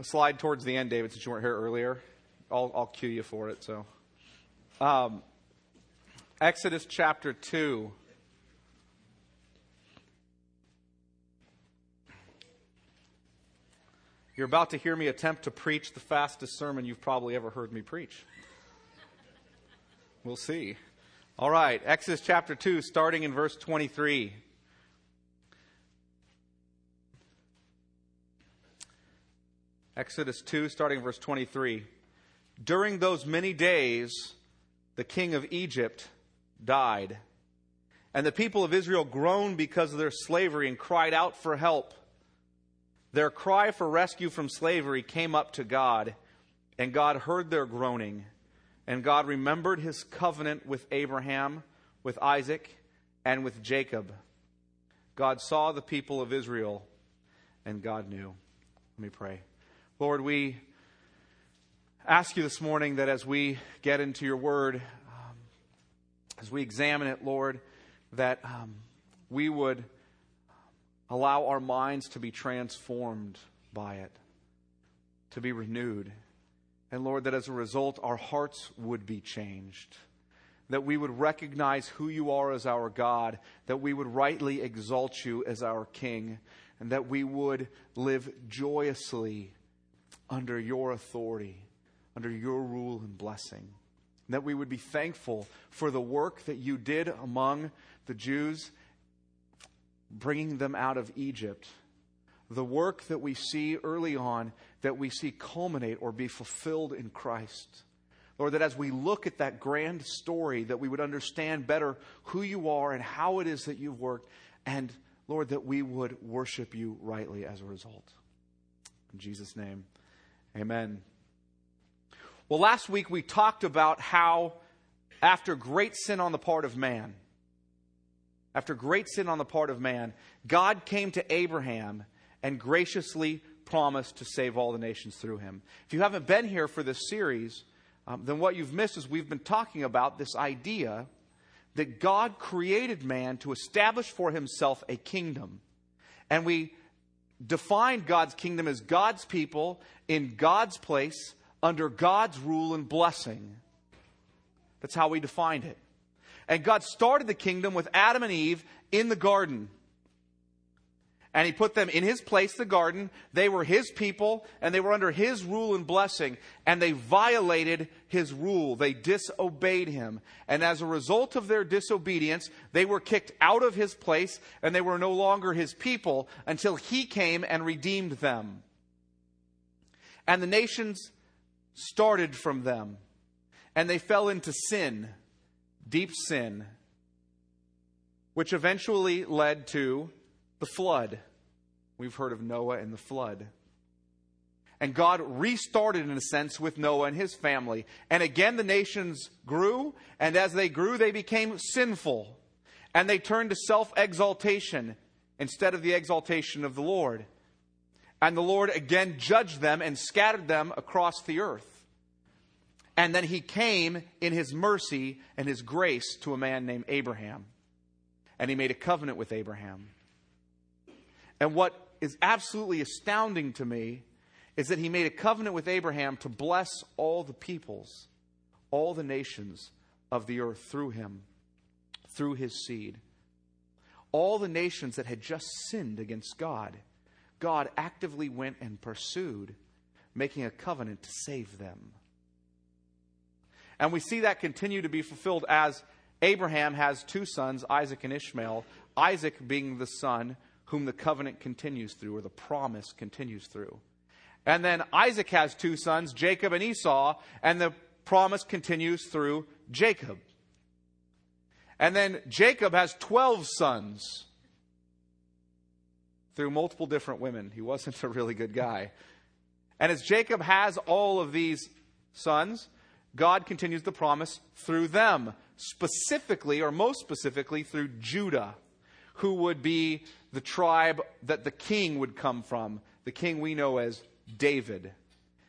a slide towards the end, David, since you weren't here earlier. I'll, I'll cue you for it. So, um, Exodus chapter 2. You're about to hear me attempt to preach the fastest sermon you've probably ever heard me preach. We'll see. All right, Exodus chapter 2, starting in verse 23. Exodus 2, starting verse 23. During those many days, the king of Egypt died. And the people of Israel groaned because of their slavery and cried out for help. Their cry for rescue from slavery came up to God, and God heard their groaning. And God remembered his covenant with Abraham, with Isaac, and with Jacob. God saw the people of Israel, and God knew. Let me pray. Lord, we ask you this morning that as we get into your word, um, as we examine it, Lord, that um, we would allow our minds to be transformed by it, to be renewed. And Lord, that as a result, our hearts would be changed. That we would recognize who you are as our God, that we would rightly exalt you as our King, and that we would live joyously under your authority, under your rule and blessing. That we would be thankful for the work that you did among the Jews, bringing them out of Egypt. The work that we see early on, that we see culminate or be fulfilled in Christ. Lord, that as we look at that grand story, that we would understand better who you are and how it is that you've worked, and Lord, that we would worship you rightly as a result. In Jesus' name. Amen. Well, last week we talked about how, after great sin on the part of man, after great sin on the part of man, God came to Abraham and graciously promised to save all the nations through him. If you haven't been here for this series, um, then what you've missed is we've been talking about this idea that God created man to establish for himself a kingdom. And we defined God's kingdom as God's people in God's place under God's rule and blessing. That's how we defined it. And God started the kingdom with Adam and Eve in the garden. And he put them in his place, the garden. They were his people, and they were under his rule and blessing. And they violated his rule. They disobeyed him. And as a result of their disobedience, they were kicked out of his place, and they were no longer his people until he came and redeemed them. And the nations started from them. And they fell into sin, deep sin, which eventually led to the flood. We've heard of Noah and the flood. And God restarted, in a sense, with Noah and his family. And again, the nations grew, and as they grew, they became sinful. And they turned to self exaltation instead of the exaltation of the Lord. And the Lord again judged them and scattered them across the earth. And then he came in his mercy and his grace to a man named Abraham. And he made a covenant with Abraham. And what is absolutely astounding to me is that he made a covenant with Abraham to bless all the peoples, all the nations of the earth through him, through his seed. All the nations that had just sinned against God, God actively went and pursued, making a covenant to save them. And we see that continue to be fulfilled as Abraham has two sons, Isaac and Ishmael, Isaac being the son whom the covenant continues through, or the promise continues through. And then Isaac has two sons, Jacob and Esau, and the promise continues through Jacob. And then Jacob has 12 sons through multiple different women. He wasn't a really good guy. And as Jacob has all of these sons, God continues the promise through them, specifically, or most specifically, through Judah who would be the tribe that the king would come from, the king we know as David,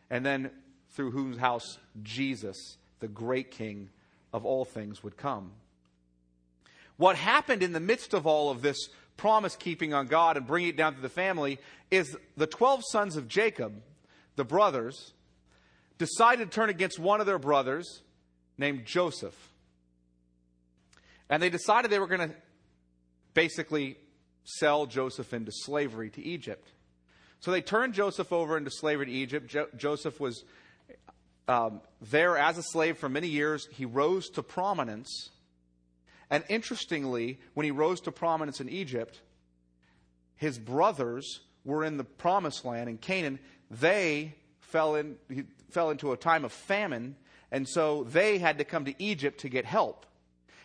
and then through whose house Jesus, the great king of all things, would come. What happened in the midst of all of this promise keeping on God and bringing it down to the family is the 12 sons of Jacob the brothers, decided to turn against one of their brothers named Joseph. And they decided they were going to basically sell Joseph into slavery to Egypt. So they turned Joseph over into slavery to Egypt. Jo- Joseph was um, there as a slave for many years. He rose to prominence. And interestingly, when he rose to prominence in Egypt, his brothers were in the promised land in Canaan. They fell, in, fell into a time of famine, and so they had to come to Egypt to get help.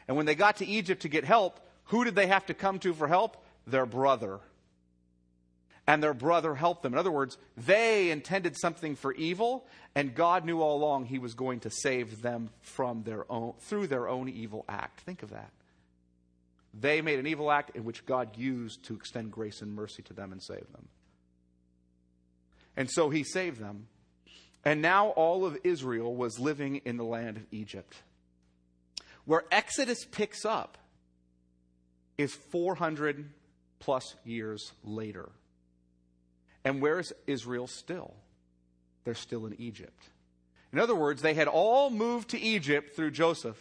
And when they got to Egypt to get help, who did they have to come to for help? Their brother and their brother helped them. In other words, they intended something for evil, and God knew all along he was going to save them from their own through their own evil act. Think of that. They made an evil act in which God used to extend grace and mercy to them and save them. And so he saved them. And now all of Israel was living in the land of Egypt. Where Exodus picks up is 400 plus years later. And where is Israel still? They're still in Egypt. In other words, they had all moved to Egypt through Joseph.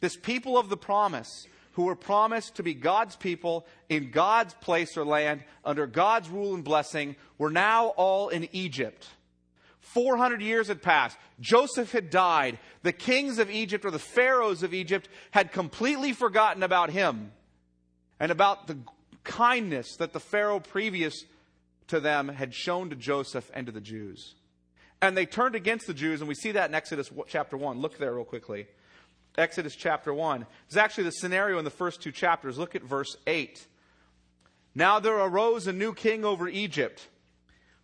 This people of the promise, who were promised to be God's people in God's place or land under God's rule and blessing, were now all in Egypt. 400 years had passed. Joseph had died. The kings of Egypt or the pharaohs of Egypt had completely forgotten about him and about the kindness that the pharaoh previous to them had shown to Joseph and to the Jews. And they turned against the Jews, and we see that in Exodus chapter 1. Look there real quickly. Exodus chapter 1. It's actually the scenario in the first two chapters. Look at verse 8. Now there arose a new king over Egypt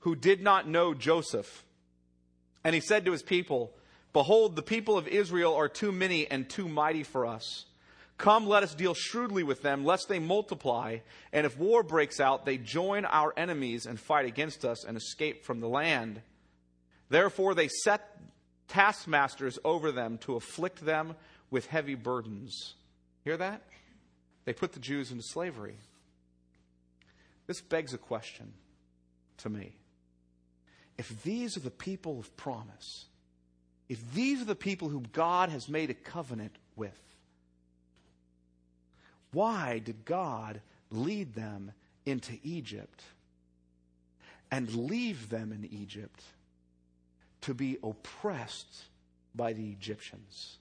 who did not know Joseph. And he said to his people, Behold, the people of Israel are too many and too mighty for us. Come, let us deal shrewdly with them, lest they multiply. And if war breaks out, they join our enemies and fight against us and escape from the land. Therefore, they set taskmasters over them to afflict them with heavy burdens. Hear that? They put the Jews into slavery. This begs a question to me. If these are the people of promise, if these are the people whom God has made a covenant with, why did God lead them into Egypt and leave them in Egypt to be oppressed by the Egyptians?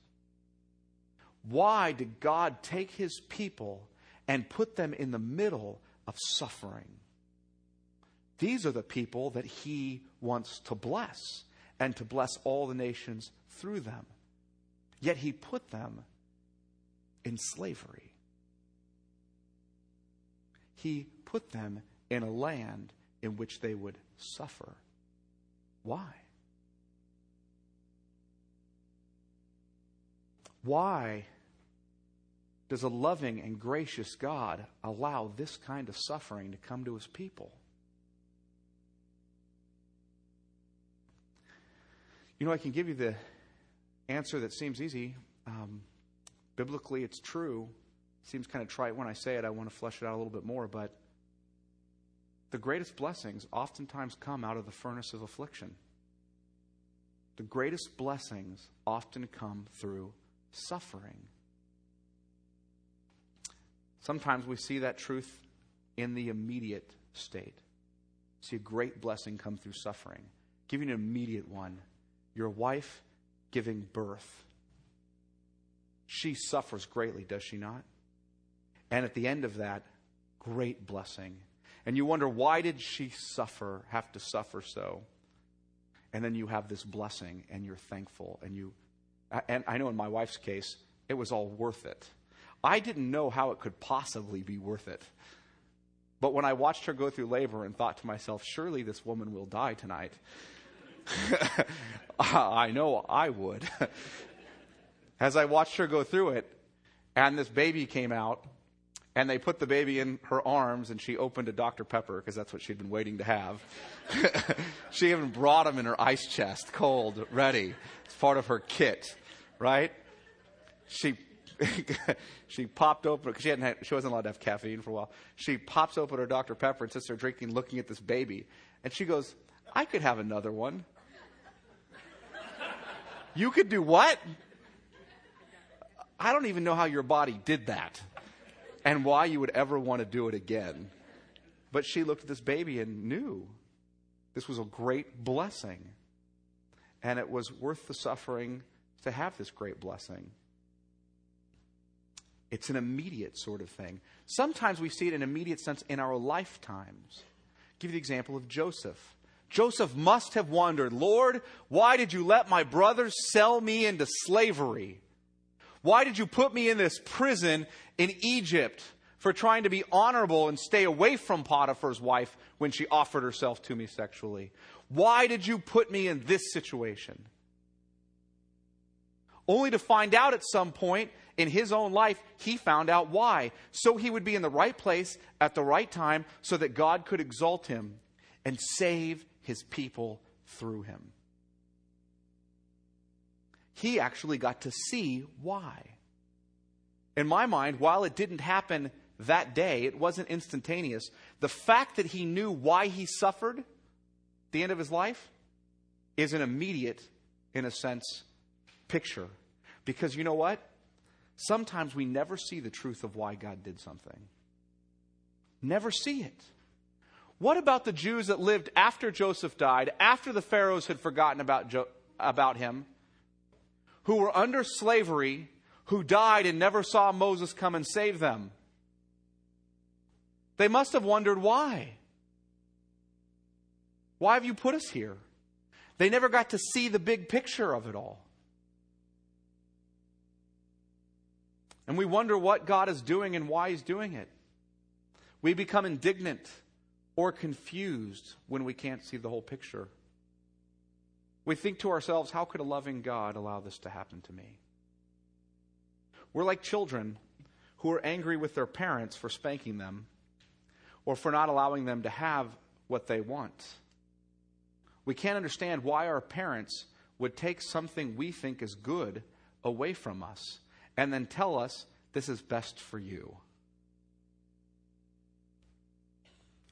Why did God take his people and put them in the middle of suffering? These are the people that he wants to bless and to bless all the nations through them. Yet he put them in slavery he put them in a land in which they would suffer. Why? Why does a loving and gracious God allow this kind of suffering to come to his people? You know, I can give you the answer that seems easy. Um, biblically, it's true. Seems kind of trite when I say it. I want to flesh it out a little bit more, but the greatest blessings oftentimes come out of the furnace of affliction. The greatest blessings often come through suffering. Sometimes we see that truth in the immediate state. See a great blessing come through suffering. Give you an immediate one. Your wife giving birth. She suffers greatly, does she not? And at the end of that, great blessing. And you wonder, why did she suffer, have to suffer so? And then you have this blessing and you're thankful. And you, and I know in my wife's case, it was all worth it. I didn't know how it could possibly be worth it. But when I watched her go through labor and thought to myself, surely this woman will die tonight, I know I would. As I watched her go through it, and this baby came out, and they put the baby in her arms and she opened a Dr. Pepper because that's what she'd been waiting to have. she even brought him in her ice chest, cold, ready. It's part of her kit, right? She she popped open because she hadn't had, she wasn't allowed to have caffeine for a while. She pops open her Dr. Pepper and sits there drinking, looking at this baby, and she goes, "I could have another one." You could do what? I don't even know how your body did that and why you would ever want to do it again. But she looked at this baby and knew this was a great blessing. And it was worth the suffering to have this great blessing. It's an immediate sort of thing. Sometimes we see it in an immediate sense in our lifetimes. I'll give you the example of Joseph. Joseph must have wondered, Lord, why did you let my brothers sell me into slavery? Why did you put me in this prison in Egypt for trying to be honorable and stay away from Potiphar's wife when she offered herself to me sexually? Why did you put me in this situation? Only to find out at some point in his own life, he found out why. So he would be in the right place at the right time so that God could exalt him and save his people through him. He actually got to see why. In my mind, while it didn't happen that day, it wasn't instantaneous. The fact that he knew why he suffered the end of his life is an immediate, in a sense, picture. Because you know what? Sometimes we never see the truth of why God did something. Never see it. What about the Jews that lived after Joseph died, after the Pharaohs had forgotten about, jo- about him, who were under slavery, who died and never saw Moses come and save them? They must have wondered why. Why have you put us here? They never got to see the big picture of it all. And we wonder what God is doing and why He's doing it. We become indignant or confused when we can't see the whole picture. We think to ourselves, how could a loving God allow this to happen to me? We're like children who are angry with their parents for spanking them or for not allowing them to have what they want. We can't understand why our parents would take something we think is good away from us and then tell us this is best for you.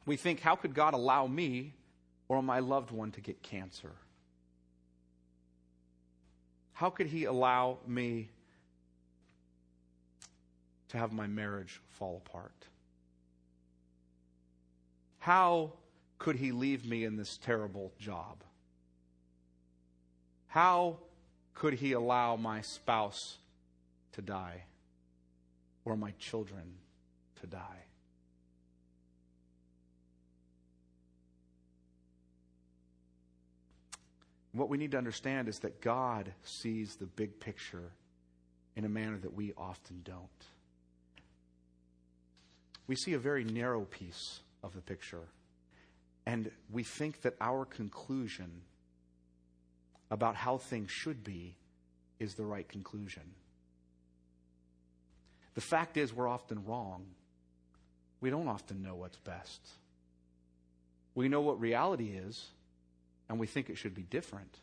We think, how could God allow me or my loved one to get cancer? How could He allow me to have my marriage fall apart? How could He leave me in this terrible job? How could He allow my spouse to die or my children to die? What we need to understand is that God sees the big picture in a manner that we often don't. We see a very narrow piece of the picture, and we think that our conclusion about how things should be is the right conclusion. The fact is, we're often wrong. We don't often know what's best. We know what reality is, and we think it should be different.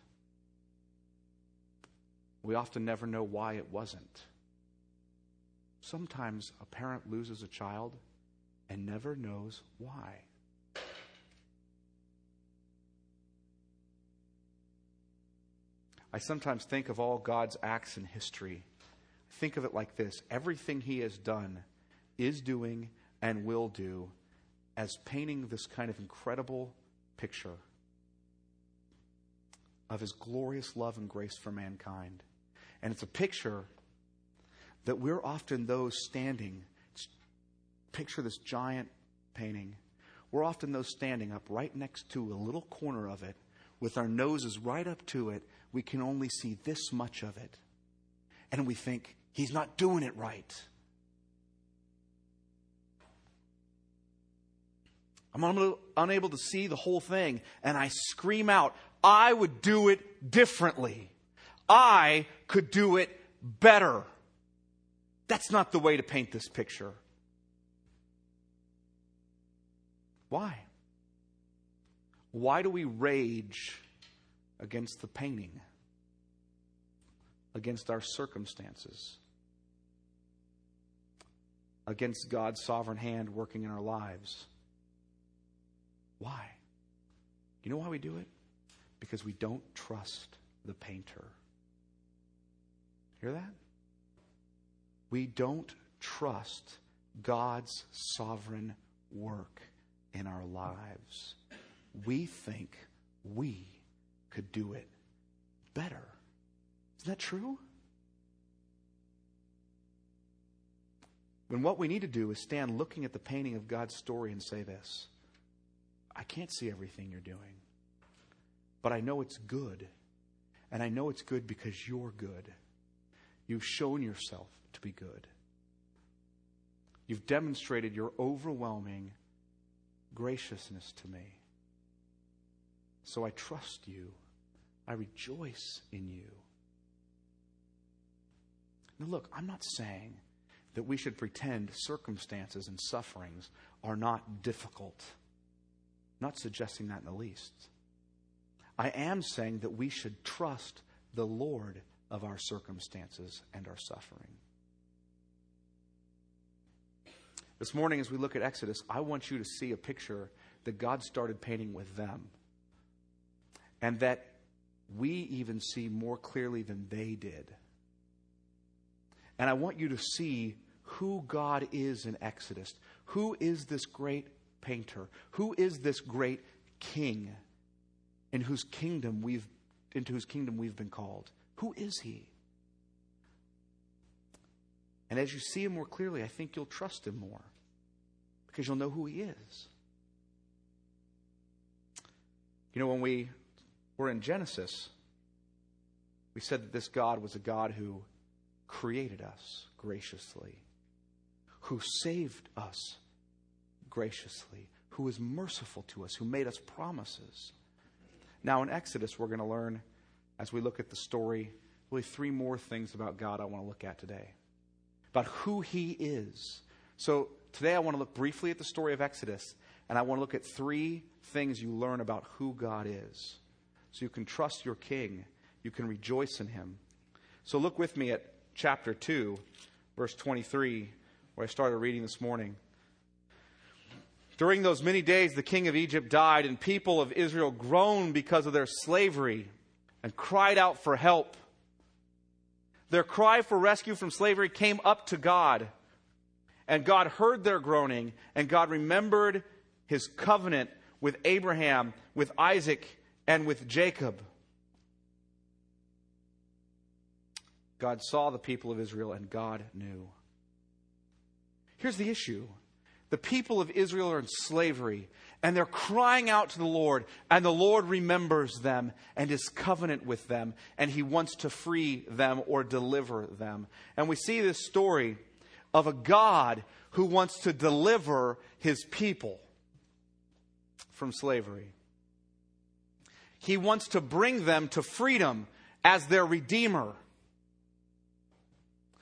We often never know why it wasn't. Sometimes a parent loses a child and never knows why. I sometimes think of all God's acts in history. Think of it like this everything He has done, is doing, and will do as painting this kind of incredible picture of his glorious love and grace for mankind. And it's a picture that we're often those standing. Picture this giant painting. We're often those standing up right next to a little corner of it with our noses right up to it. We can only see this much of it. And we think, he's not doing it right. I'm unable to see the whole thing, and I scream out, I would do it differently. I could do it better. That's not the way to paint this picture. Why? Why do we rage against the painting? Against our circumstances? Against God's sovereign hand working in our lives? Why? You know why we do it? Because we don't trust the painter. Hear that? We don't trust God's sovereign work in our lives. We think we could do it better. Isn't that true? When what we need to do is stand looking at the painting of God's story and say this I can't see everything you're doing, but I know it's good. And I know it's good because you're good. You've shown yourself to be good. You've demonstrated your overwhelming graciousness to me. So I trust you. I rejoice in you. Now, look, I'm not saying that we should pretend circumstances and sufferings are not difficult. I'm not suggesting that in the least. I am saying that we should trust the Lord of our circumstances and our suffering. This morning, as we look at Exodus, I want you to see a picture that God started painting with them. And that we even see more clearly than they did. And I want you to see who God is in Exodus. Who is this great painter? Who is this great king in whose kingdom we've into whose kingdom we've been called? Who is he? And as you see him more clearly, I think you'll trust him more because you'll know who he is. You know, when we were in Genesis, we said that this God was a God who created us graciously, who saved us graciously, who is merciful to us, who made us promises. Now, in Exodus, we're going to learn, as we look at the story, really three more things about God I want to look at today about who He is. So, today I want to look briefly at the story of Exodus, and I want to look at three things you learn about who God is. So you can trust your King, you can rejoice in Him. So, look with me at chapter 2, verse 23, where I started reading this morning. During those many days, the king of Egypt died, and people of Israel groaned because of their slavery and cried out for help. Their cry for rescue from slavery came up to God. And God heard their groaning, and God remembered his covenant with Abraham, with Isaac, and with Jacob. God saw the people of Israel, and God knew. Here's the issue the people of Israel are in slavery, and they're crying out to the Lord, and the Lord remembers them and his covenant with them, and he wants to free them or deliver them. And we see this story of a God who wants to deliver his people from slavery. He wants to bring them to freedom as their redeemer.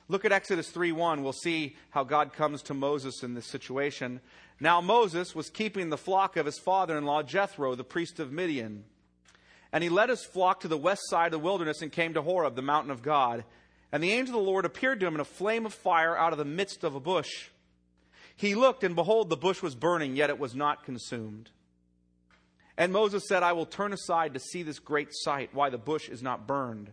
Look at Exodus 3:1. We'll see how God comes to Moses in this situation. Now Moses was keeping the flock of his father-in-law Jethro, the priest of Midian. And he led his flock to the west side of the wilderness and came to Horeb, the mountain of God. And the angel of the Lord appeared to him in a flame of fire out of the midst of a bush. He looked, and behold, the bush was burning, yet it was not consumed. And Moses said, I will turn aside to see this great sight, why the bush is not burned.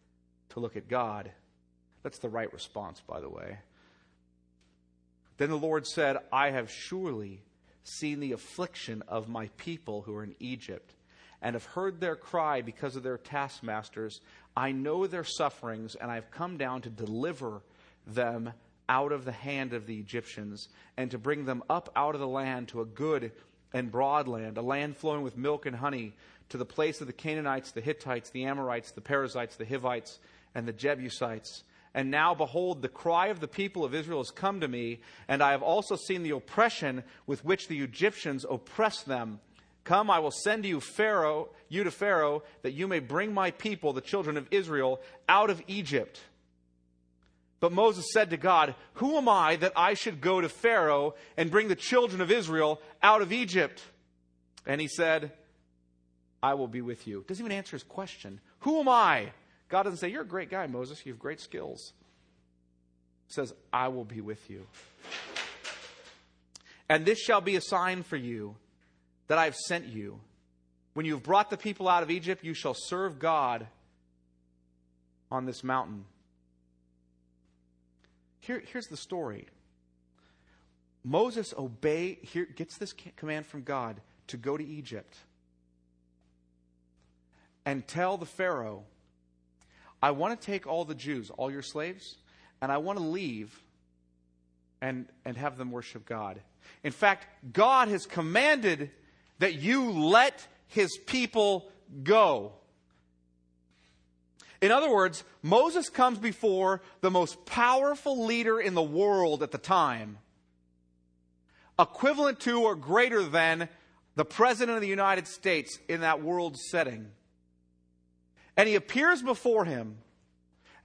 to look at God. That's the right response, by the way. Then the Lord said, I have surely seen the affliction of my people who are in Egypt, and have heard their cry because of their taskmasters. I know their sufferings, and I have come down to deliver them out of the hand of the Egyptians, and to bring them up out of the land to a good and broad land, a land flowing with milk and honey, to the place of the Canaanites, the Hittites, the Amorites, the Perizzites, the Hivites, and the Jebusites. And now, behold, the cry of the people of Israel has come to me, and I have also seen the oppression with which the Egyptians oppress them. Come, I will send you Pharaoh, you to Pharaoh, that you may bring my people, the children of Israel, out of Egypt. But Moses said to God, Who am I that I should go to Pharaoh and bring the children of Israel out of Egypt? And he said, I will be with you. Doesn't even answer his question. Who am I? God doesn't say, You're a great guy, Moses. You have great skills. He says, I will be with you. And this shall be a sign for you that I have sent you. When you have brought the people out of Egypt, you shall serve God on this mountain. Here, here's the story. Moses obey here gets this command from God to go to Egypt and tell the Pharaoh, I want to take all the Jews, all your slaves, and I want to leave and, and have them worship God. In fact, God has commanded that you let his people go. In other words, Moses comes before the most powerful leader in the world at the time, equivalent to or greater than the President of the United States in that world setting. And he appears before him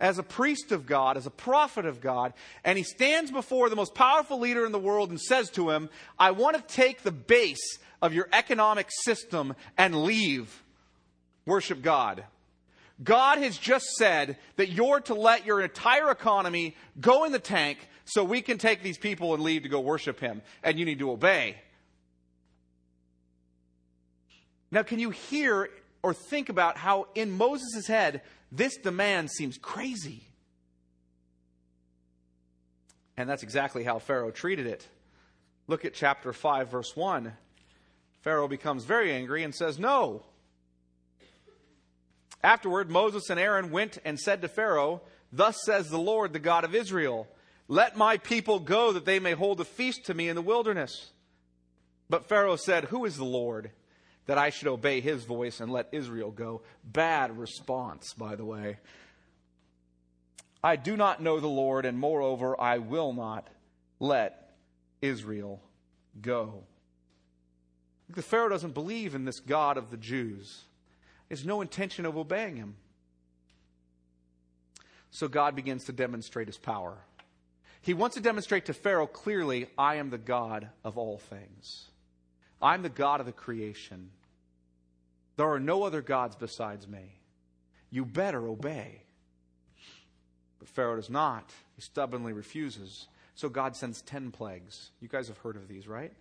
as a priest of God, as a prophet of God, and he stands before the most powerful leader in the world and says to him, I want to take the base of your economic system and leave. Worship God. God has just said that you're to let your entire economy go in the tank so we can take these people and leave to go worship Him, and you need to obey. Now, can you hear or think about how in Moses' head this demand seems crazy. And that's exactly how Pharaoh treated it. Look at chapter 5, verse 1. Pharaoh becomes very angry and says, No. Afterward, Moses and Aaron went and said to Pharaoh, Thus says the Lord, the God of Israel, Let my people go that they may hold a feast to me in the wilderness. But Pharaoh said, Who is the Lord? That I should obey his voice and let Israel go. Bad response, by the way. I do not know the Lord, and moreover, I will not let Israel go. The Pharaoh doesn't believe in this God of the Jews. He has no intention of obeying him. So God begins to demonstrate his power. He wants to demonstrate to Pharaoh clearly, I am the God of all things. I'm the God of the creation. There are no other gods besides me. You better obey. But Pharaoh does not. He stubbornly refuses. So God sends 10 plagues. You guys have heard of these, right?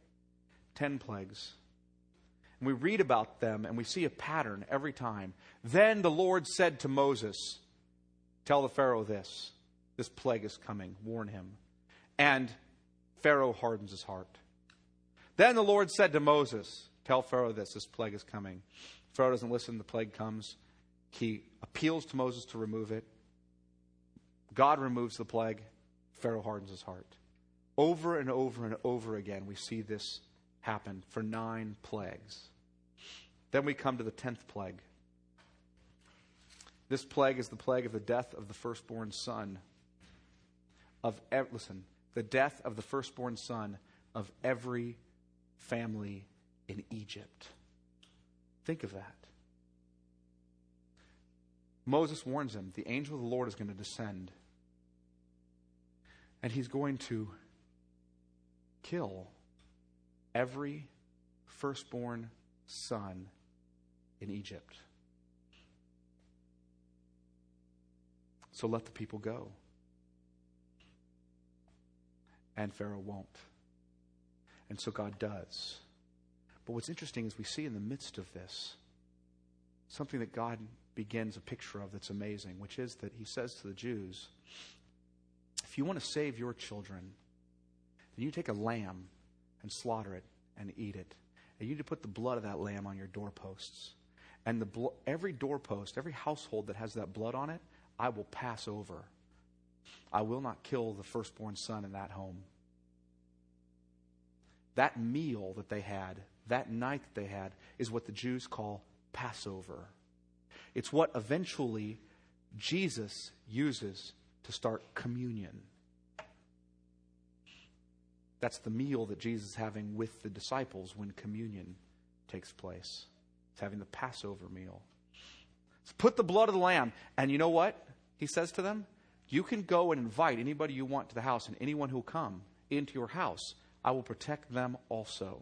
10 plagues. And we read about them and we see a pattern every time. Then the Lord said to Moses, Tell the Pharaoh this. This plague is coming. Warn him. And Pharaoh hardens his heart. Then the Lord said to Moses, Tell Pharaoh this. This plague is coming. Pharaoh doesn't listen, the plague comes. He appeals to Moses to remove it. God removes the plague. Pharaoh hardens his heart. Over and over and over again, we see this happen for nine plagues. Then we come to the tenth plague. This plague is the plague of the death of the firstborn son of listen, the death of the firstborn son of every family in Egypt. Think of that. Moses warns him the angel of the Lord is going to descend, and he's going to kill every firstborn son in Egypt. So let the people go. And Pharaoh won't. And so God does. But what's interesting is we see in the midst of this something that God begins a picture of that's amazing, which is that he says to the Jews, if you want to save your children, then you take a lamb and slaughter it and eat it. And you need to put the blood of that lamb on your doorposts. And the blo- every doorpost, every household that has that blood on it, I will pass over. I will not kill the firstborn son in that home. That meal that they had that night that they had is what the Jews call Passover. It's what eventually Jesus uses to start communion. That's the meal that Jesus is having with the disciples when communion takes place. It's having the Passover meal. So put the blood of the lamb. And you know what? He says to them, You can go and invite anybody you want to the house, and anyone who will come into your house, I will protect them also.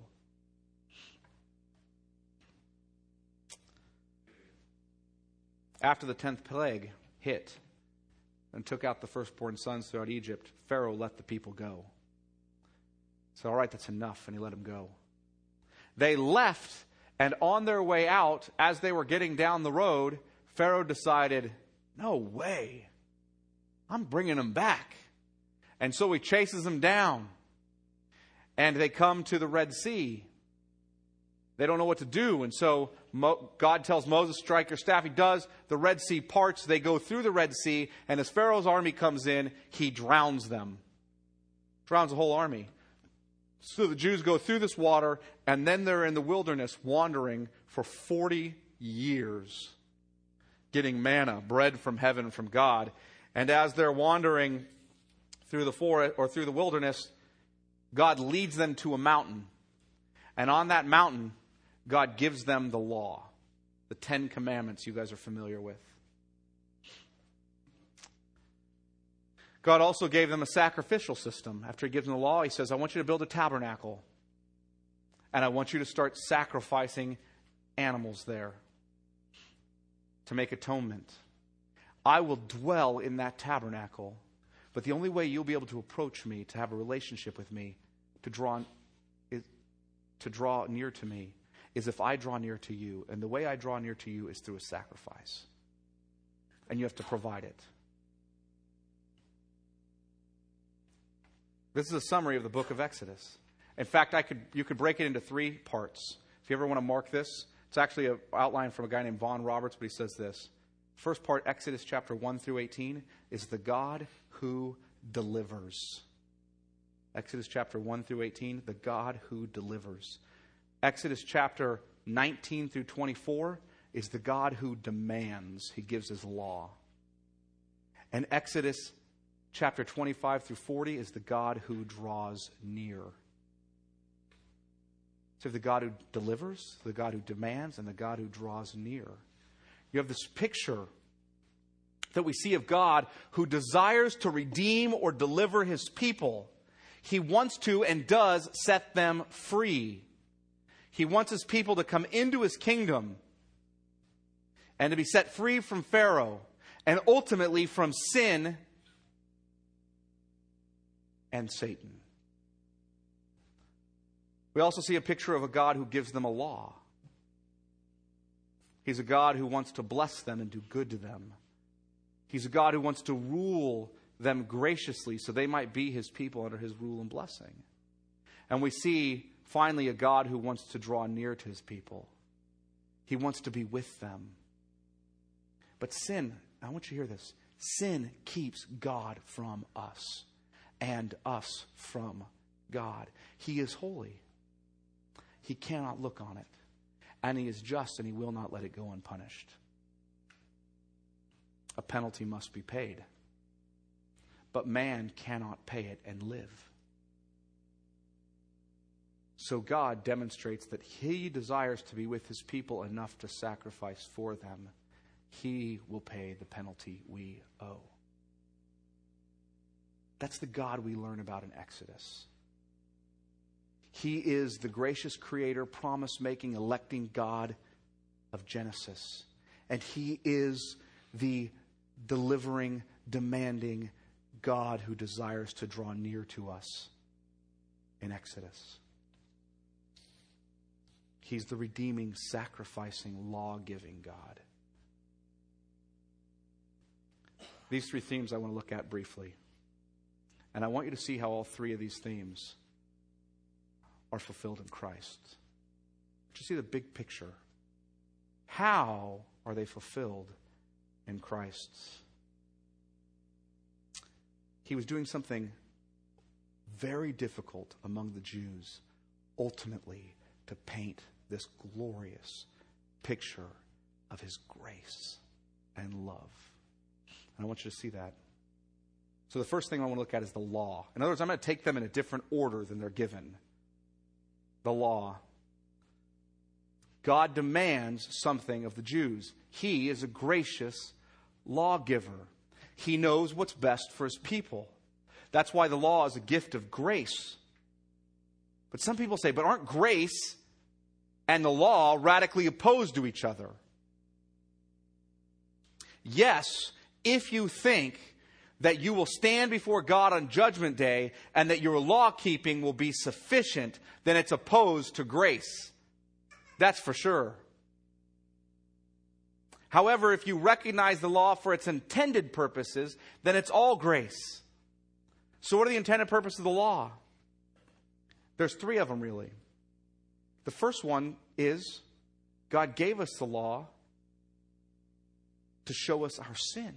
After the tenth plague hit and took out the firstborn sons throughout Egypt, Pharaoh let the people go. So, all right, that's enough, and he let them go. They left, and on their way out, as they were getting down the road, Pharaoh decided, No way. I'm bringing them back. And so he chases them down. And they come to the Red Sea. They don't know what to do. And so Mo- God tells Moses, strike your staff. He does. The Red Sea parts. They go through the Red Sea. And as Pharaoh's army comes in, he drowns them. Drowns the whole army. So the Jews go through this water, and then they're in the wilderness wandering for 40 years, getting manna, bread from heaven from God. And as they're wandering through the forest or through the wilderness, God leads them to a mountain. And on that mountain, God gives them the law, the Ten Commandments you guys are familiar with. God also gave them a sacrificial system. After He gives them the law, He says, I want you to build a tabernacle. And I want you to start sacrificing animals there to make atonement. I will dwell in that tabernacle. But the only way you'll be able to approach me, to have a relationship with me, to draw, to draw near to me, is if I draw near to you. And the way I draw near to you is through a sacrifice. And you have to provide it. This is a summary of the book of Exodus. In fact, I could, you could break it into three parts. If you ever want to mark this, it's actually an outline from a guy named Vaughn Roberts, but he says this. First part, Exodus chapter 1 through 18, is the God who delivers. Exodus chapter 1 through 18, the God who delivers. Exodus chapter 19 through 24 is the God who demands, he gives his law. And Exodus chapter 25 through 40 is the God who draws near. So the God who delivers, the God who demands, and the God who draws near. You have this picture that we see of God who desires to redeem or deliver his people. He wants to and does set them free. He wants his people to come into his kingdom and to be set free from Pharaoh and ultimately from sin and Satan. We also see a picture of a God who gives them a law. He's a God who wants to bless them and do good to them. He's a God who wants to rule them graciously so they might be his people under his rule and blessing. And we see finally a God who wants to draw near to his people. He wants to be with them. But sin, I want you to hear this sin keeps God from us and us from God. He is holy. He cannot look on it. And he is just and he will not let it go unpunished. A penalty must be paid. But man cannot pay it and live. So God demonstrates that he desires to be with his people enough to sacrifice for them. He will pay the penalty we owe. That's the God we learn about in Exodus. He is the gracious creator, promise making, electing God of Genesis. And He is the delivering, demanding God who desires to draw near to us in Exodus. He's the redeeming, sacrificing, law giving God. These three themes I want to look at briefly. And I want you to see how all three of these themes are fulfilled in Christ. You see the big picture. How are they fulfilled in Christ? He was doing something very difficult among the Jews, ultimately, to paint this glorious picture of his grace and love. And I want you to see that. So the first thing I want to look at is the law. In other words, I'm going to take them in a different order than they're given. The law. God demands something of the Jews. He is a gracious lawgiver. He knows what's best for his people. That's why the law is a gift of grace. But some people say, but aren't grace and the law radically opposed to each other? Yes, if you think that you will stand before God on Judgment Day and that your law keeping will be sufficient, then it's opposed to grace. That's for sure. However, if you recognize the law for its intended purposes, then it's all grace. So, what are the intended purposes of the law? There's three of them, really. The first one is God gave us the law to show us our sin.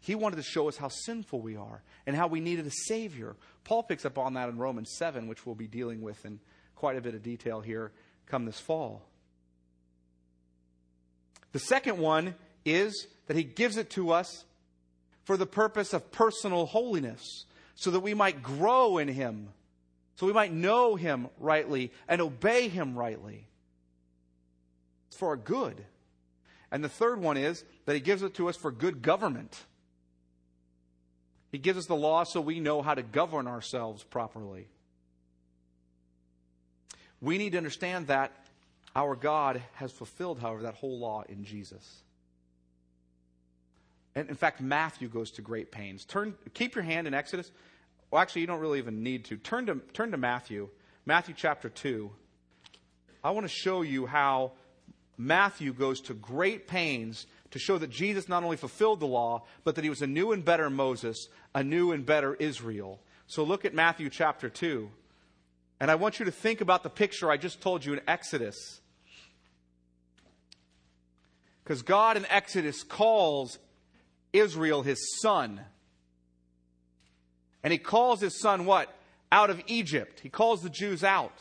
He wanted to show us how sinful we are and how we needed a Savior. Paul picks up on that in Romans 7, which we'll be dealing with in quite a bit of detail here come this fall. The second one is that He gives it to us for the purpose of personal holiness, so that we might grow in Him, so we might know Him rightly and obey Him rightly. It's for our good. And the third one is that He gives it to us for good government he gives us the law so we know how to govern ourselves properly. We need to understand that our God has fulfilled, however, that whole law in Jesus. And in fact, Matthew goes to great pains. Turn, keep your hand in Exodus. Well, actually, you don't really even need to. Turn to, turn to Matthew, Matthew chapter 2. I want to show you how Matthew goes to great pains to show that Jesus not only fulfilled the law, but that he was a new and better Moses, a new and better Israel. So look at Matthew chapter 2. And I want you to think about the picture I just told you in Exodus. Because God in Exodus calls Israel his son. And he calls his son what? Out of Egypt. He calls the Jews out.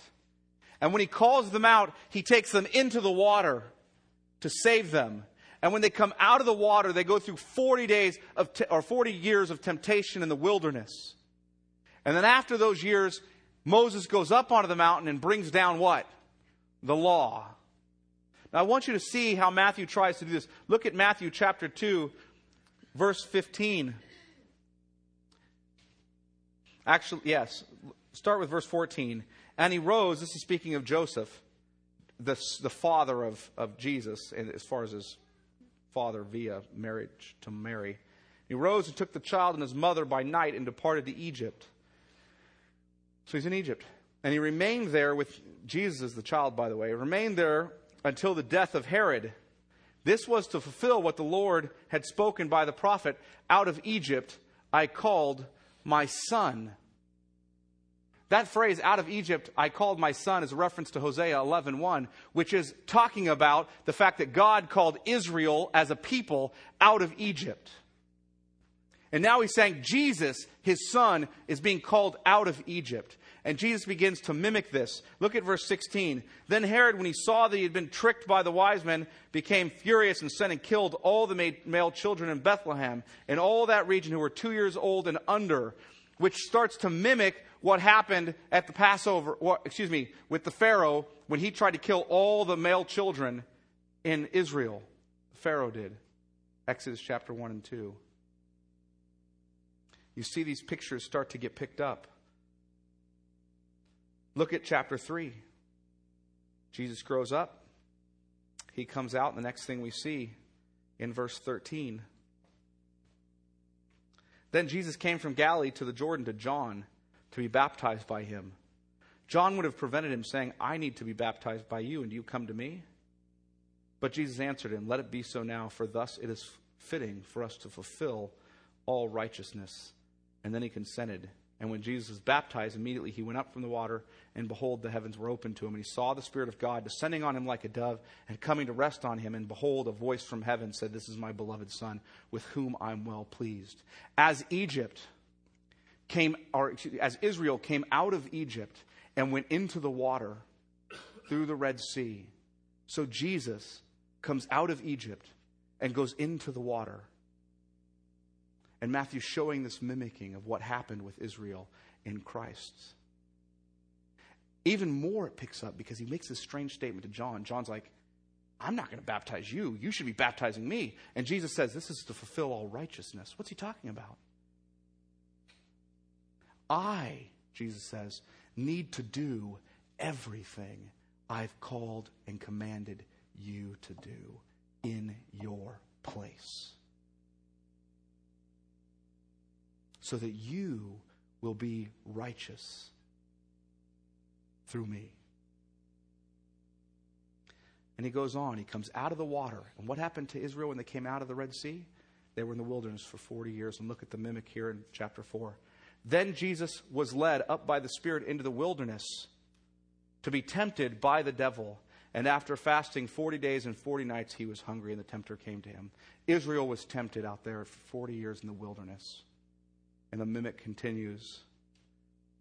And when he calls them out, he takes them into the water to save them. And when they come out of the water, they go through 40 days of te- or 40 years of temptation in the wilderness. And then after those years, Moses goes up onto the mountain and brings down what? The law. Now I want you to see how Matthew tries to do this. Look at Matthew chapter 2, verse 15. Actually, yes. Start with verse 14. And he rose, this is speaking of Joseph, the, the father of, of Jesus, as far as his father via marriage to Mary. He rose and took the child and his mother by night and departed to Egypt. So he's in Egypt. And he remained there with Jesus as the child, by the way, remained there until the death of Herod. This was to fulfill what the Lord had spoken by the prophet Out of Egypt I called my son. That phrase, out of Egypt, I called my son, is a reference to Hosea 11.1, 1, which is talking about the fact that God called Israel as a people out of Egypt. And now he's saying Jesus, his son, is being called out of Egypt. And Jesus begins to mimic this. Look at verse 16. Then Herod, when he saw that he had been tricked by the wise men, became furious and sent and killed all the male children in Bethlehem and all that region who were two years old and under, which starts to mimic what happened at the Passover, excuse me, with the Pharaoh when he tried to kill all the male children in Israel. Pharaoh did. Exodus chapter 1 and 2. You see these pictures start to get picked up. Look at chapter 3. Jesus grows up. He comes out, and the next thing we see in verse 13. Then Jesus came from Galilee to the Jordan to John to be baptized by him. John would have prevented him saying, I need to be baptized by you, and you come to me? But Jesus answered him, Let it be so now, for thus it is fitting for us to fulfill all righteousness. And then he consented. And when Jesus was baptized, immediately he went up from the water, and behold, the heavens were opened to him. And he saw the Spirit of God descending on him like a dove and coming to rest on him. And behold, a voice from heaven said, This is my beloved Son, with whom I'm well pleased. As Egypt came, or as Israel came out of Egypt and went into the water through the Red Sea, so Jesus comes out of Egypt and goes into the water. And Matthew's showing this mimicking of what happened with Israel in Christ. Even more, it picks up because he makes this strange statement to John. John's like, I'm not going to baptize you. You should be baptizing me. And Jesus says, This is to fulfill all righteousness. What's he talking about? I, Jesus says, need to do everything I've called and commanded you to do in your place. So that you will be righteous through me. And he goes on. He comes out of the water. And what happened to Israel when they came out of the Red Sea? They were in the wilderness for 40 years. And look at the mimic here in chapter 4. Then Jesus was led up by the Spirit into the wilderness to be tempted by the devil. And after fasting 40 days and 40 nights, he was hungry, and the tempter came to him. Israel was tempted out there for 40 years in the wilderness. And the mimic continues.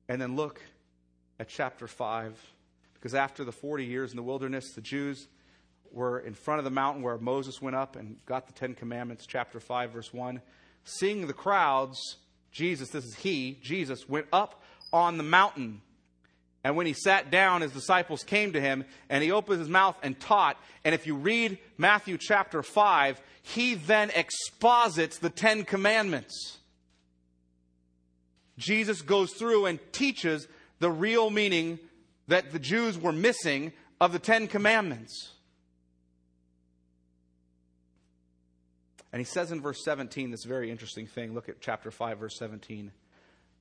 And then look at chapter 5. Because after the 40 years in the wilderness, the Jews were in front of the mountain where Moses went up and got the Ten Commandments, chapter 5, verse 1. Seeing the crowds, Jesus, this is he, Jesus, went up on the mountain. And when he sat down, his disciples came to him, and he opened his mouth and taught. And if you read Matthew chapter 5, he then exposits the Ten Commandments. Jesus goes through and teaches the real meaning that the Jews were missing of the Ten Commandments. And he says in verse 17 this very interesting thing. Look at chapter 5, verse 17.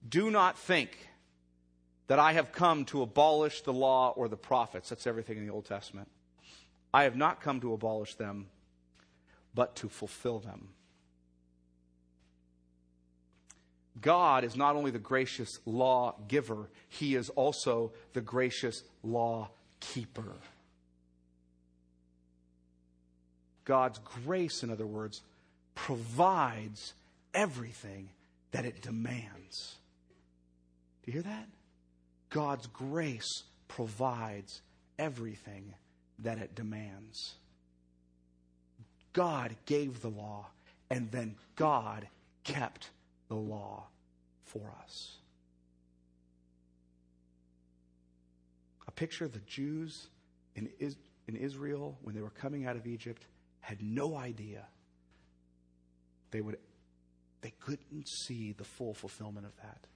Do not think that I have come to abolish the law or the prophets. That's everything in the Old Testament. I have not come to abolish them, but to fulfill them. God is not only the gracious law giver, He is also the gracious law keeper. God's grace, in other words, provides everything that it demands. Do you hear that? God's grace provides everything that it demands. God gave the law, and then God kept the law for us. A picture the Jews in, in Israel when they were coming out of Egypt had no idea they would they couldn't see the full fulfillment of that.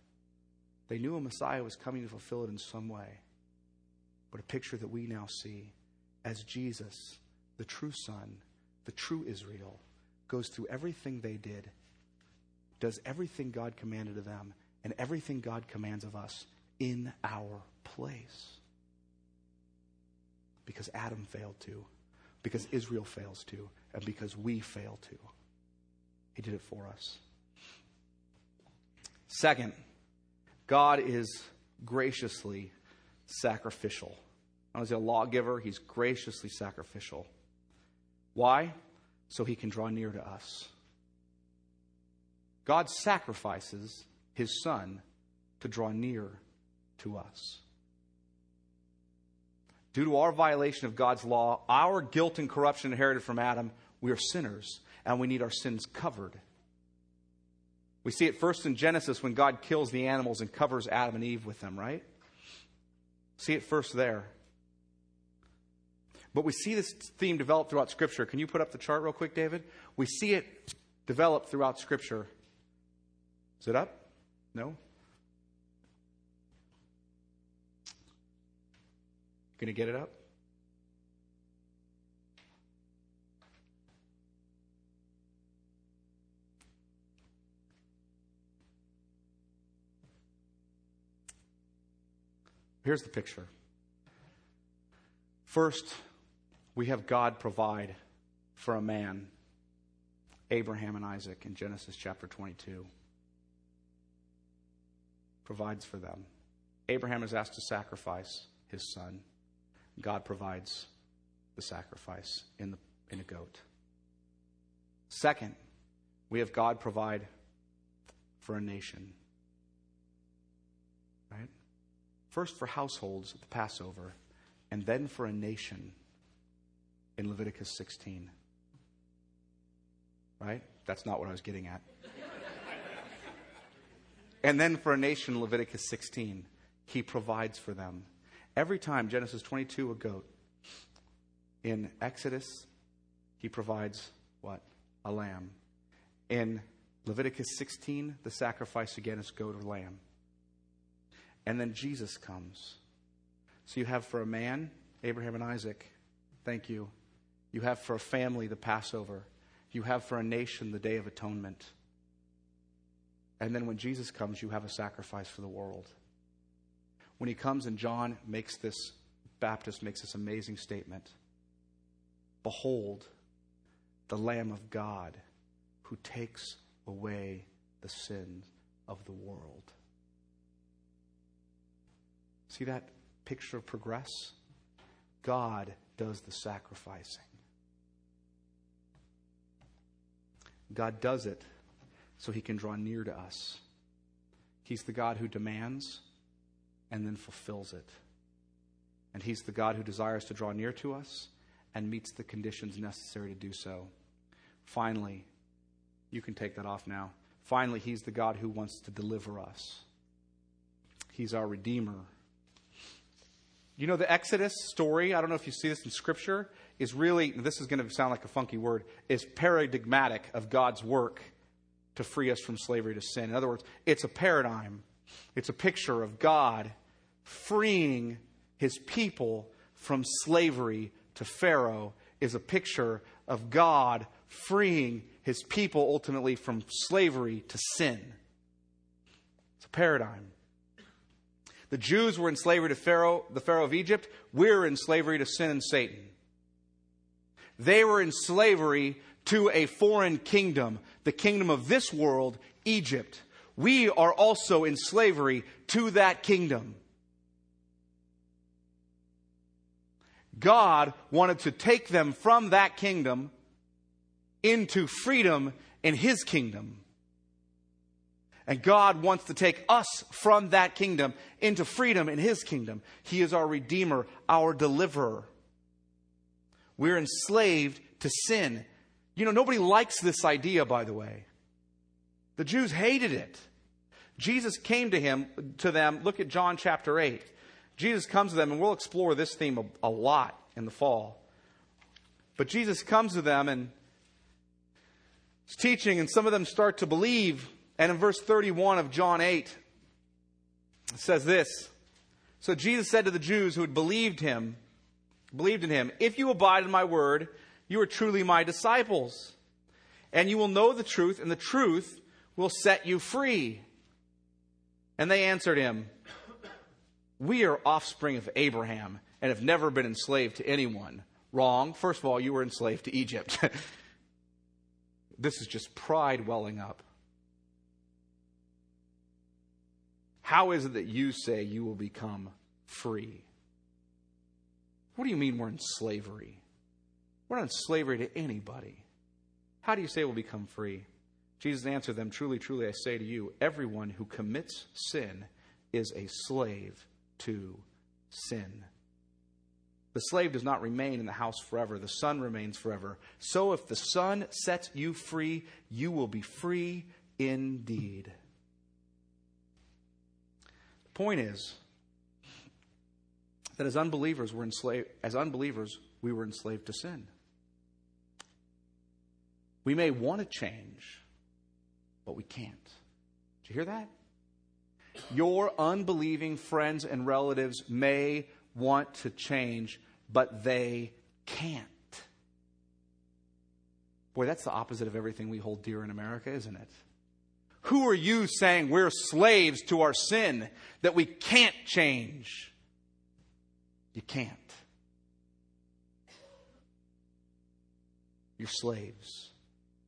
They knew a Messiah was coming to fulfill it in some way. But a picture that we now see as Jesus, the true Son, the true Israel, goes through everything they did, does everything God commanded of them, and everything God commands of us in our place. Because Adam failed to, because Israel fails to, and because we fail to. He did it for us. Second, God is graciously sacrificial. Not as a lawgiver, he's graciously sacrificial. Why? So he can draw near to us. God sacrifices his son to draw near to us. Due to our violation of God's law, our guilt and corruption inherited from Adam, we are sinners and we need our sins covered. We see it first in Genesis when God kills the animals and covers Adam and Eve with them, right? See it first there. But we see this theme develop throughout Scripture. Can you put up the chart real quick, David? We see it develop throughout Scripture. Is it up? No? Going to get it up? Here's the picture. First, we have God provide for a man, Abraham and Isaac, in Genesis chapter 22. Provides for them. Abraham is asked to sacrifice his son. God provides the sacrifice in, the, in a goat. Second, we have God provide for a nation. Right? First for households at the Passover, and then for a nation in Leviticus 16. Right? That's not what I was getting at. And then for a nation, Leviticus 16. He provides for them. Every time, Genesis 22, a goat. In Exodus, he provides what? A lamb. In Leviticus 16, the sacrifice again is goat or lamb. And then Jesus comes. So you have for a man, Abraham and Isaac, thank you. You have for a family the Passover. You have for a nation the Day of Atonement. And then when Jesus comes, you have a sacrifice for the world. When he comes and John makes this, Baptist makes this amazing statement Behold, the Lamb of God who takes away the sins of the world. See that picture of progress? God does the sacrificing. God does it so he can draw near to us. He's the God who demands and then fulfills it. And he's the God who desires to draw near to us and meets the conditions necessary to do so. Finally, you can take that off now. Finally, he's the God who wants to deliver us. He's our Redeemer. You know, the Exodus story, I don't know if you see this in Scripture, is really, this is going to sound like a funky word, is paradigmatic of God's work to free us from slavery to sin. In other words, it's a paradigm, it's a picture of God freeing his people from slavery to Pharaoh, is a picture of God freeing his people ultimately from slavery to sin. It's a paradigm. The Jews were in slavery to Pharaoh, the Pharaoh of Egypt. We're in slavery to sin and Satan. They were in slavery to a foreign kingdom, the kingdom of this world, Egypt. We are also in slavery to that kingdom. God wanted to take them from that kingdom into freedom in His kingdom. And God wants to take us from that kingdom into freedom in His kingdom. He is our Redeemer, our deliverer. We're enslaved to sin. You know, nobody likes this idea, by the way. The Jews hated it. Jesus came to him to them. Look at John chapter 8. Jesus comes to them, and we'll explore this theme a, a lot in the fall. But Jesus comes to them and is teaching, and some of them start to believe. And in verse 31 of John 8, it says this. So Jesus said to the Jews who had believed him, believed in him, If you abide in my word, you are truly my disciples. And you will know the truth, and the truth will set you free. And they answered him, We are offspring of Abraham and have never been enslaved to anyone. Wrong. First of all, you were enslaved to Egypt. this is just pride welling up. How is it that you say you will become free? What do you mean we're in slavery? We're not in slavery to anybody. How do you say we'll become free? Jesus answered them Truly, truly, I say to you, everyone who commits sin is a slave to sin. The slave does not remain in the house forever, the son remains forever. So if the son sets you free, you will be free indeed. The point is, that as unbelievers, we're enslaved, as unbelievers, we were enslaved to sin. We may want to change, but we can't. Did you hear that? Your unbelieving friends and relatives may want to change, but they can't. Boy, that's the opposite of everything we hold dear in America, isn't it? Who are you saying we're slaves to our sin that we can't change? You can't. You're slaves.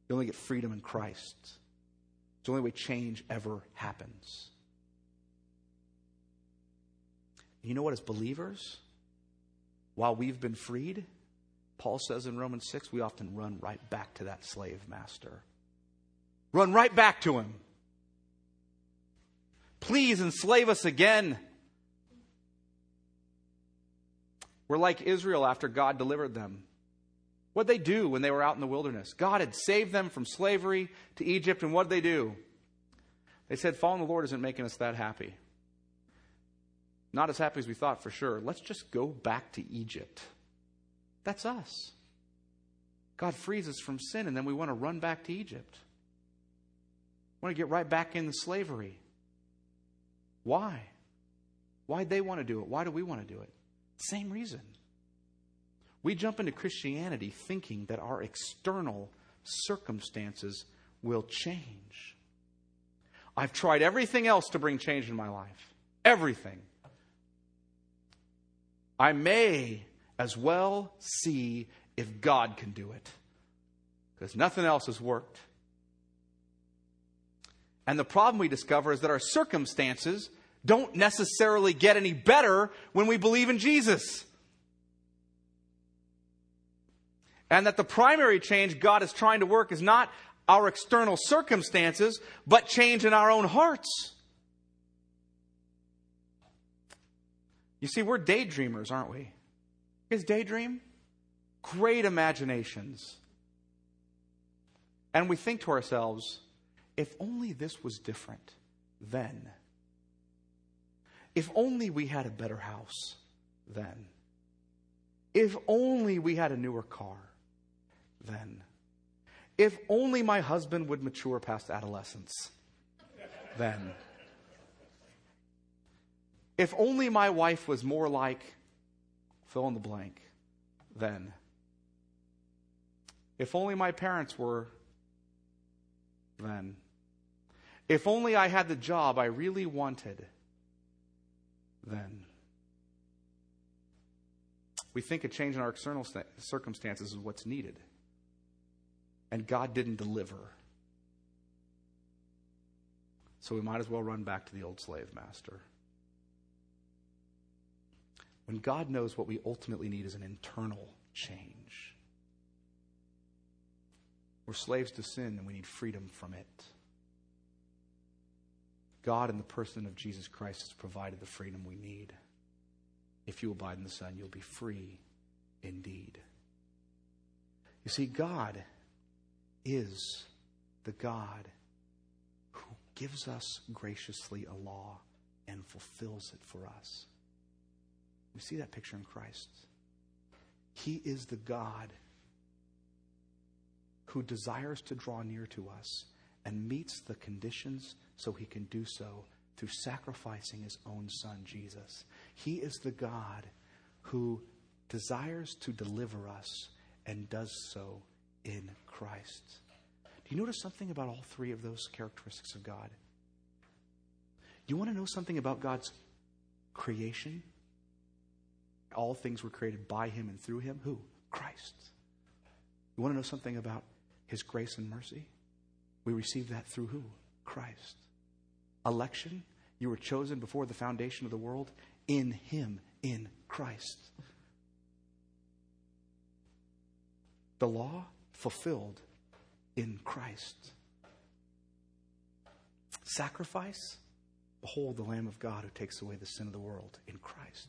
You only get freedom in Christ. It's the only way change ever happens. You know what, as believers, while we've been freed, Paul says in Romans 6, we often run right back to that slave master. Run right back to him. Please enslave us again. We're like Israel after God delivered them. What'd they do when they were out in the wilderness? God had saved them from slavery to Egypt, and what'd they do? They said, Following the Lord isn't making us that happy. Not as happy as we thought for sure. Let's just go back to Egypt. That's us. God frees us from sin, and then we want to run back to Egypt. We want to get right back into slavery. Why? Why'd they want to do it? Why do we want to do it? Same reason. We jump into Christianity thinking that our external circumstances will change. I've tried everything else to bring change in my life. Everything. I may as well see if God can do it. Because nothing else has worked. And the problem we discover is that our circumstances don't necessarily get any better when we believe in Jesus. And that the primary change God is trying to work is not our external circumstances, but change in our own hearts. You see, we're daydreamers, aren't we? Is daydream? Great imaginations. And we think to ourselves, if only this was different then. If only we had a better house then. If only we had a newer car then. If only my husband would mature past adolescence then. If only my wife was more like fill in the blank then. If only my parents were then. If only I had the job I really wanted then. We think a change in our external circumstances is what's needed. And God didn't deliver. So we might as well run back to the old slave master. When God knows what we ultimately need is an internal change. We're slaves to sin and we need freedom from it. God, in the person of Jesus Christ, has provided the freedom we need. If you abide in the Son, you'll be free indeed. You see, God is the God who gives us graciously a law and fulfills it for us. We see that picture in Christ. He is the God who desires to draw near to us and meets the conditions so he can do so through sacrificing his own son, Jesus. He is the God who desires to deliver us and does so in Christ. Do you notice something about all three of those characteristics of God? You want to know something about God's creation? All things were created by him and through him. Who? Christ. You want to know something about his grace and mercy? We receive that through who? Christ. Election, you were chosen before the foundation of the world in him, in Christ. The law fulfilled in Christ. Sacrifice, behold the Lamb of God who takes away the sin of the world in Christ.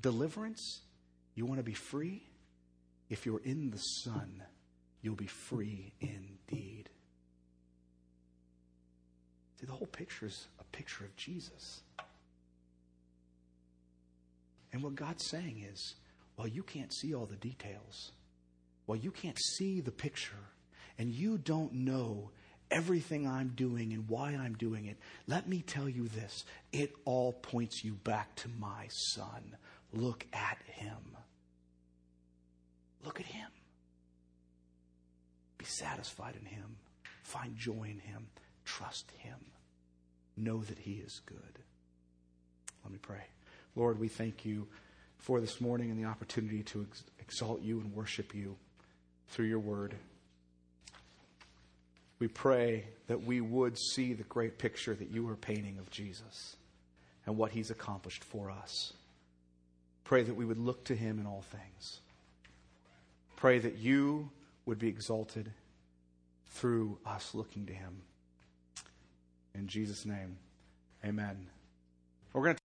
Deliverance, you want to be free? If you're in the Son, you'll be free indeed. See, the whole picture is a picture of Jesus. And what God's saying is, well, you can't see all the details. Well, you can't see the picture, and you don't know everything I'm doing and why I'm doing it. Let me tell you this it all points you back to my son. Look at him. Look at him. Be satisfied in him. Find joy in him. Trust him. Know that he is good. Let me pray. Lord, we thank you for this morning and the opportunity to ex- exalt you and worship you through your word. We pray that we would see the great picture that you are painting of Jesus and what he's accomplished for us. Pray that we would look to him in all things. Pray that you would be exalted through us looking to him. In Jesus' name, amen. We're going to